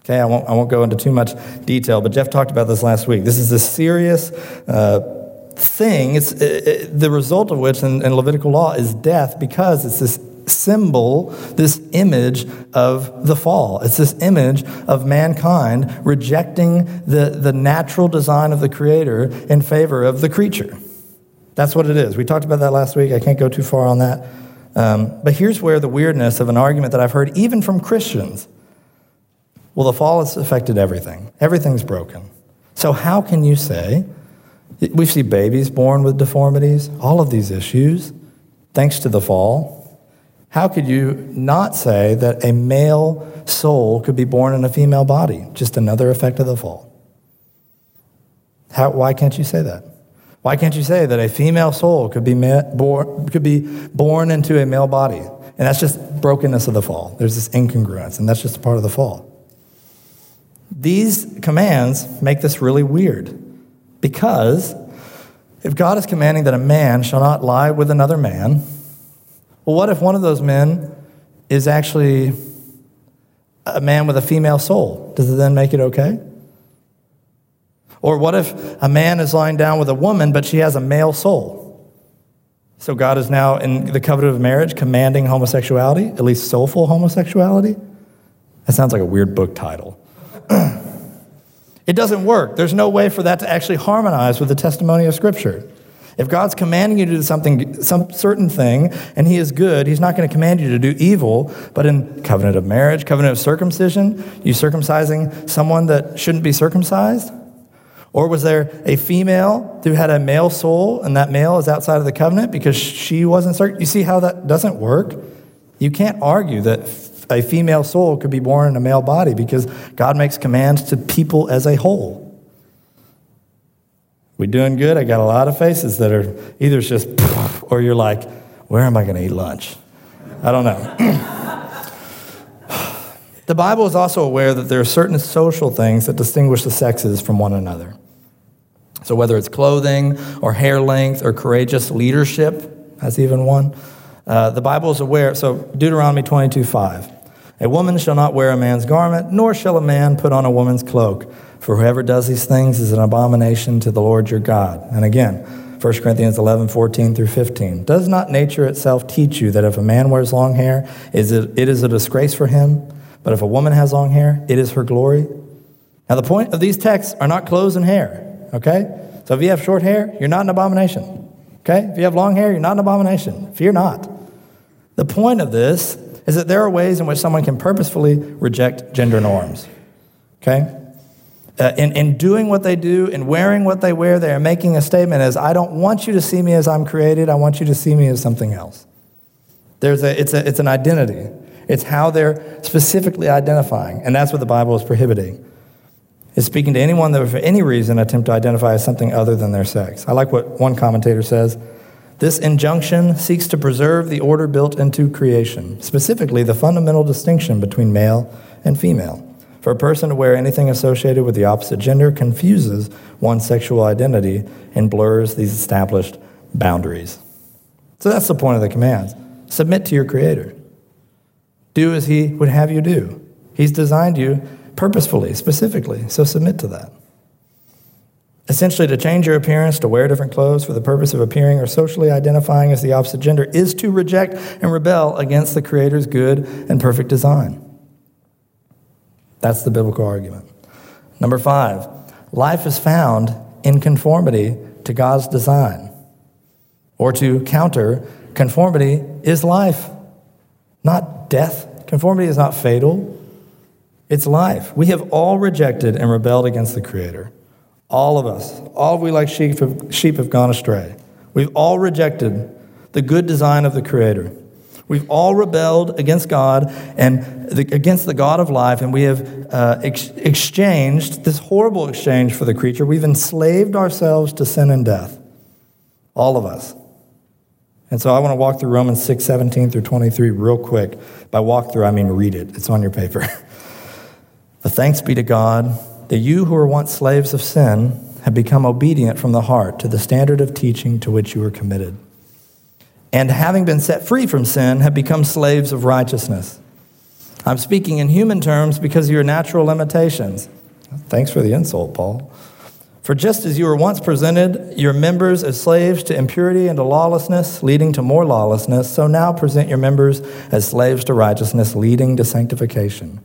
Okay, I won't, I won't go into too much detail, but Jeff talked about this last week. This is a serious uh, thing, it's, it, it, the result of which in, in Levitical law is death because it's this symbol, this image of the fall. It's this image of mankind rejecting the, the natural design of the Creator in favor of the creature. That's what it is. We talked about that last week. I can't go too far on that. Um, but here's where the weirdness of an argument that I've heard, even from Christians well, the fall has affected everything, everything's broken. So, how can you say we see babies born with deformities, all of these issues, thanks to the fall. How could you not say that a male soul could be born in a female body? Just another effect of the fall. How, why can't you say that? Why can't you say that a female soul could be, ma- born, could be born into a male body? And that's just brokenness of the fall. There's this incongruence, and that's just a part of the fall. These commands make this really weird. Because if God is commanding that a man shall not lie with another man, well, what if one of those men is actually a man with a female soul? Does it then make it okay? Or what if a man is lying down with a woman, but she has a male soul? So God is now in the covenant of marriage commanding homosexuality, at least soulful homosexuality? That sounds like a weird book title. it doesn't work. There's no way for that to actually harmonize with the testimony of Scripture. If God's commanding you to do something, some certain thing, and He is good, He's not going to command you to do evil. But in covenant of marriage, covenant of circumcision, you circumcising someone that shouldn't be circumcised? Or was there a female who had a male soul, and that male is outside of the covenant because she wasn't circumcised? You see how that doesn't work? You can't argue that a female soul could be born in a male body because God makes commands to people as a whole. We doing good? I got a lot of faces that are either just, or you're like, where am I going to eat lunch? I don't know. the Bible is also aware that there are certain social things that distinguish the sexes from one another. So, whether it's clothing or hair length or courageous leadership, that's even one. Uh, the Bible is aware. So, Deuteronomy 22 5. A woman shall not wear a man's garment, nor shall a man put on a woman's cloak. For whoever does these things is an abomination to the Lord your God. And again, 1 Corinthians 11, 14 through 15. Does not nature itself teach you that if a man wears long hair, is it, it is a disgrace for him? But if a woman has long hair, it is her glory? Now, the point of these texts are not clothes and hair, okay? So if you have short hair, you're not an abomination, okay? If you have long hair, you're not an abomination. Fear not. The point of this is that there are ways in which someone can purposefully reject gender norms, okay? Uh, in, in doing what they do and wearing what they wear, they are making a statement as, I don't want you to see me as I'm created, I want you to see me as something else. There's a, it's, a, it's an identity. It's how they're specifically identifying, and that's what the Bible is prohibiting. It's speaking to anyone that, for any reason, attempt to identify as something other than their sex. I like what one commentator says. This injunction seeks to preserve the order built into creation, specifically the fundamental distinction between male and female. For a person to wear anything associated with the opposite gender confuses one's sexual identity and blurs these established boundaries. So that's the point of the commands. Submit to your Creator. Do as He would have you do. He's designed you purposefully, specifically, so submit to that. Essentially, to change your appearance, to wear different clothes for the purpose of appearing or socially identifying as the opposite gender, is to reject and rebel against the Creator's good and perfect design. That's the biblical argument. Number five, life is found in conformity to God's design. Or to counter, conformity is life, not death. Conformity is not fatal, it's life. We have all rejected and rebelled against the Creator. All of us. All of we like sheep have, sheep have gone astray. We've all rejected the good design of the Creator. We've all rebelled against God and the, against the God of life, and we have uh, ex- exchanged this horrible exchange for the creature. We've enslaved ourselves to sin and death. All of us. And so I want to walk through Romans 6, 17 through 23 real quick. By walk through, I mean read it, it's on your paper. but thanks be to God that you who were once slaves of sin have become obedient from the heart to the standard of teaching to which you were committed and having been set free from sin, have become slaves of righteousness. I'm speaking in human terms because of your natural limitations. Thanks for the insult, Paul. For just as you were once presented your members as slaves to impurity and to lawlessness, leading to more lawlessness, so now present your members as slaves to righteousness, leading to sanctification.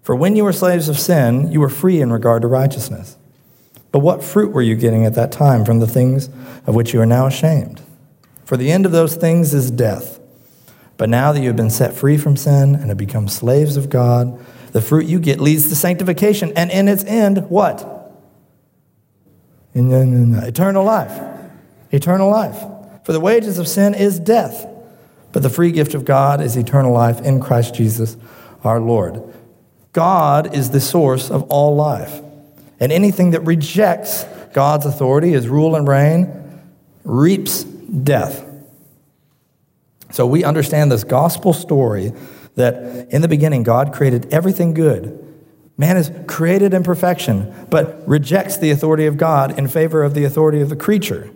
For when you were slaves of sin, you were free in regard to righteousness. But what fruit were you getting at that time from the things of which you are now ashamed? For the end of those things is death. But now that you have been set free from sin and have become slaves of God, the fruit you get leads to sanctification. And in its end, what? Eternal life. Eternal life. For the wages of sin is death, but the free gift of God is eternal life in Christ Jesus our Lord. God is the source of all life. And anything that rejects God's authority, his rule and reign, reaps death. So we understand this gospel story that in the beginning God created everything good. Man is created in perfection, but rejects the authority of God in favor of the authority of the creature.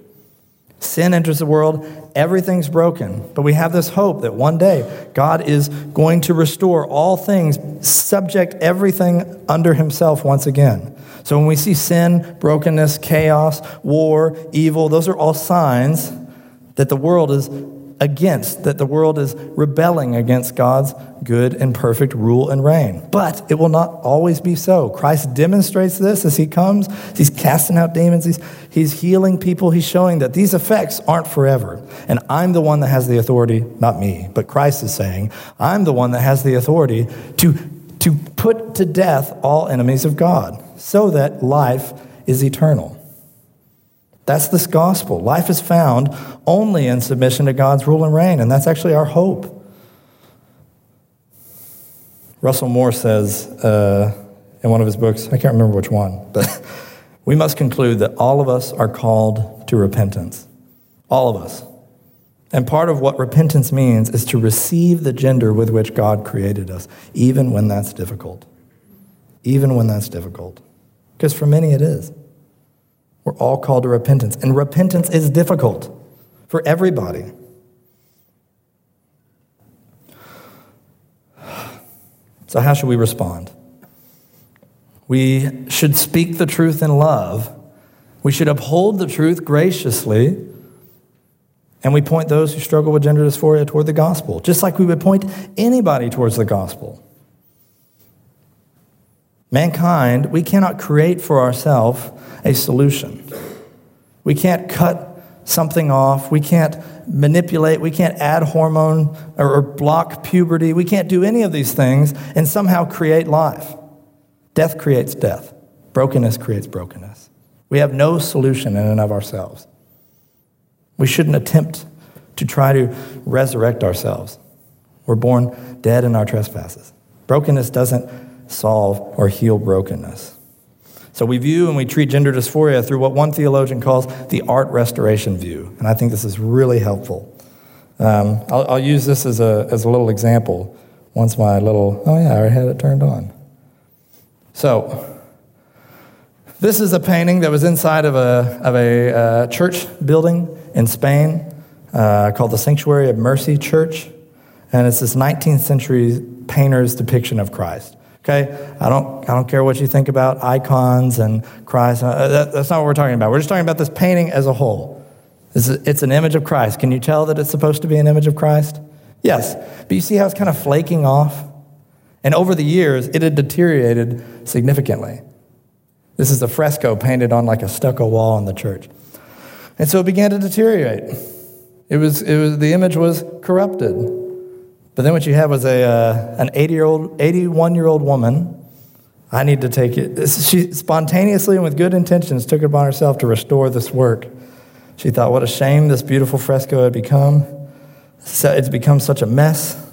Sin enters the world, everything's broken. But we have this hope that one day God is going to restore all things, subject everything under himself once again. So when we see sin, brokenness, chaos, war, evil, those are all signs that the world is against, that the world is rebelling against God's good and perfect rule and reign. But it will not always be so. Christ demonstrates this as he comes. He's casting out demons, he's, he's healing people. He's showing that these effects aren't forever. And I'm the one that has the authority, not me, but Christ is saying, I'm the one that has the authority to, to put to death all enemies of God so that life is eternal. That's this gospel. Life is found only in submission to God's rule and reign, and that's actually our hope. Russell Moore says uh, in one of his books, I can't remember which one, but we must conclude that all of us are called to repentance. All of us. And part of what repentance means is to receive the gender with which God created us, even when that's difficult. Even when that's difficult. Because for many it is. We're all called to repentance. And repentance is difficult for everybody. So, how should we respond? We should speak the truth in love. We should uphold the truth graciously. And we point those who struggle with gender dysphoria toward the gospel, just like we would point anybody towards the gospel. Mankind, we cannot create for ourselves a solution. We can't cut something off. We can't manipulate. We can't add hormone or block puberty. We can't do any of these things and somehow create life. Death creates death, brokenness creates brokenness. We have no solution in and of ourselves. We shouldn't attempt to try to resurrect ourselves. We're born dead in our trespasses. Brokenness doesn't solve or heal brokenness. So we view and we treat gender dysphoria through what one theologian calls the art restoration view. And I think this is really helpful. Um, I'll, I'll, use this as a, as a little example. Once my little, oh yeah, I had it turned on. So, this is a painting that was inside of a, of a uh, church building in Spain uh, called the Sanctuary of Mercy Church. And it's this 19th century painter's depiction of Christ. Okay? I don't, I don't care what you think about icons and Christ. Uh, that, that's not what we're talking about. We're just talking about this painting as a whole. It's, a, it's an image of Christ. Can you tell that it's supposed to be an image of Christ? Yes. But you see how it's kind of flaking off? And over the years, it had deteriorated significantly. This is a fresco painted on like a stucco wall in the church. And so it began to deteriorate. It was, it was, the image was corrupted. But then what you had was a, uh, an 80 year old, 81 year old woman. I need to take it. She spontaneously and with good intentions took it upon herself to restore this work. She thought, what a shame this beautiful fresco had become. It's become such a mess.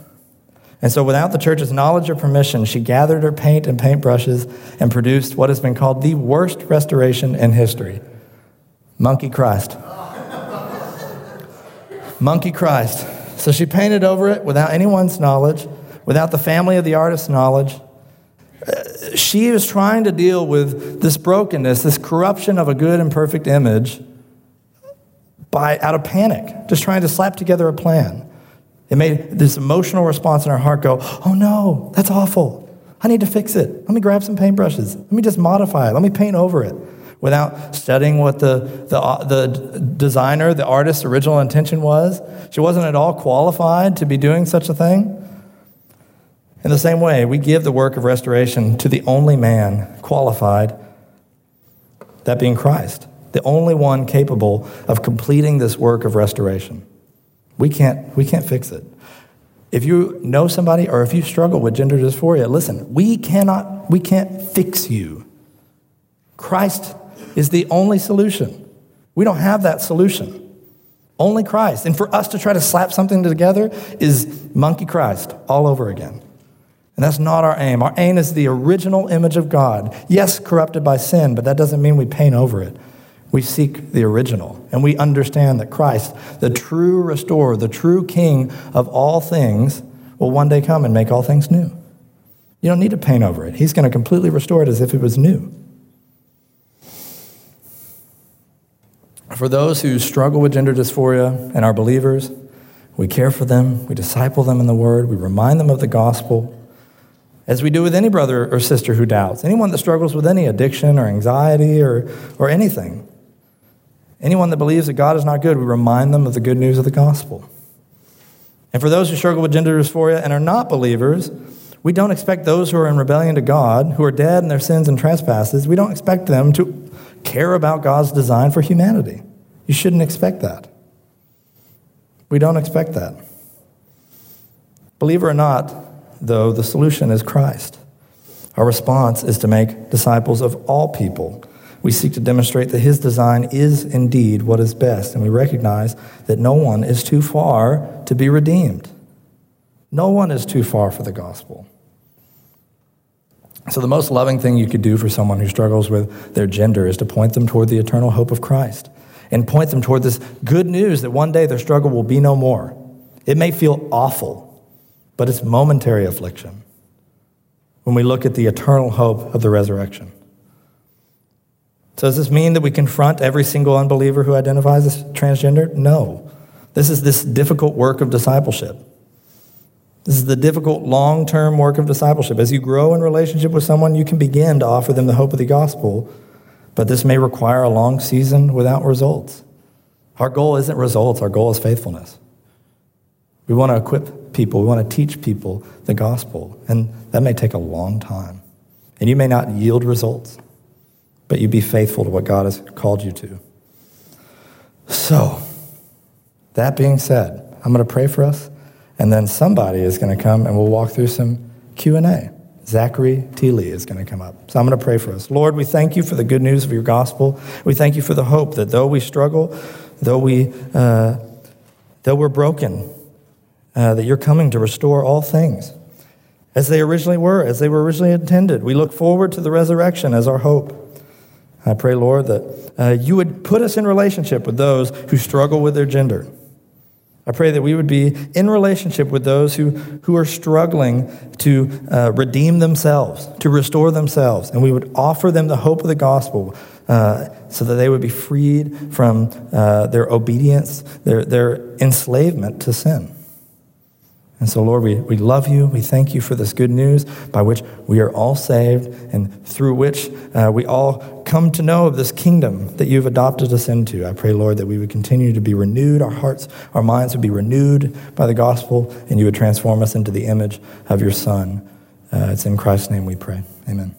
And so, without the church's knowledge or permission, she gathered her paint and paintbrushes and produced what has been called the worst restoration in history Monkey Christ. Monkey Christ. So she painted over it without anyone's knowledge, without the family of the artist's knowledge. Uh, she was trying to deal with this brokenness, this corruption of a good and perfect image by out of panic, just trying to slap together a plan. It made this emotional response in her heart go, "Oh no, that's awful. I need to fix it. Let me grab some paintbrushes. Let me just modify it. Let me paint over it." Without studying what the, the, uh, the designer, the artist's original intention was. She wasn't at all qualified to be doing such a thing. In the same way, we give the work of restoration to the only man qualified, that being Christ, the only one capable of completing this work of restoration. We can't, we can't fix it. If you know somebody or if you struggle with gender dysphoria, listen, we cannot, we can't fix you. Christ is the only solution. We don't have that solution. Only Christ. And for us to try to slap something together is monkey Christ all over again. And that's not our aim. Our aim is the original image of God. Yes, corrupted by sin, but that doesn't mean we paint over it. We seek the original. And we understand that Christ, the true restorer, the true king of all things, will one day come and make all things new. You don't need to paint over it. He's going to completely restore it as if it was new. For those who struggle with gender dysphoria and are believers, we care for them, we disciple them in the word, we remind them of the gospel, as we do with any brother or sister who doubts, anyone that struggles with any addiction or anxiety or, or anything. Anyone that believes that God is not good, we remind them of the good news of the gospel. And for those who struggle with gender dysphoria and are not believers, we don't expect those who are in rebellion to God, who are dead in their sins and trespasses, we don't expect them to care about God's design for humanity. You shouldn't expect that. We don't expect that. Believe it or not, though, the solution is Christ. Our response is to make disciples of all people. We seek to demonstrate that his design is indeed what is best, and we recognize that no one is too far to be redeemed. No one is too far for the gospel. So, the most loving thing you could do for someone who struggles with their gender is to point them toward the eternal hope of Christ and point them toward this good news that one day their struggle will be no more. It may feel awful, but it's momentary affliction when we look at the eternal hope of the resurrection. So, does this mean that we confront every single unbeliever who identifies as transgender? No. This is this difficult work of discipleship. This is the difficult long term work of discipleship. As you grow in relationship with someone, you can begin to offer them the hope of the gospel, but this may require a long season without results. Our goal isn't results, our goal is faithfulness. We want to equip people, we want to teach people the gospel, and that may take a long time. And you may not yield results, but you be faithful to what God has called you to. So, that being said, I'm going to pray for us. And then somebody is going to come and we'll walk through some Q&A. Zachary T. Lee is going to come up. So I'm going to pray for us. Lord, we thank you for the good news of your gospel. We thank you for the hope that though we struggle, though, we, uh, though we're broken, uh, that you're coming to restore all things as they originally were, as they were originally intended. We look forward to the resurrection as our hope. I pray, Lord, that uh, you would put us in relationship with those who struggle with their gender. I pray that we would be in relationship with those who, who are struggling to uh, redeem themselves, to restore themselves, and we would offer them the hope of the gospel uh, so that they would be freed from uh, their obedience, their, their enslavement to sin. And so, Lord, we, we love you. We thank you for this good news by which we are all saved and through which uh, we all come to know of this kingdom that you've adopted us into. I pray, Lord, that we would continue to be renewed. Our hearts, our minds would be renewed by the gospel, and you would transform us into the image of your Son. Uh, it's in Christ's name we pray. Amen.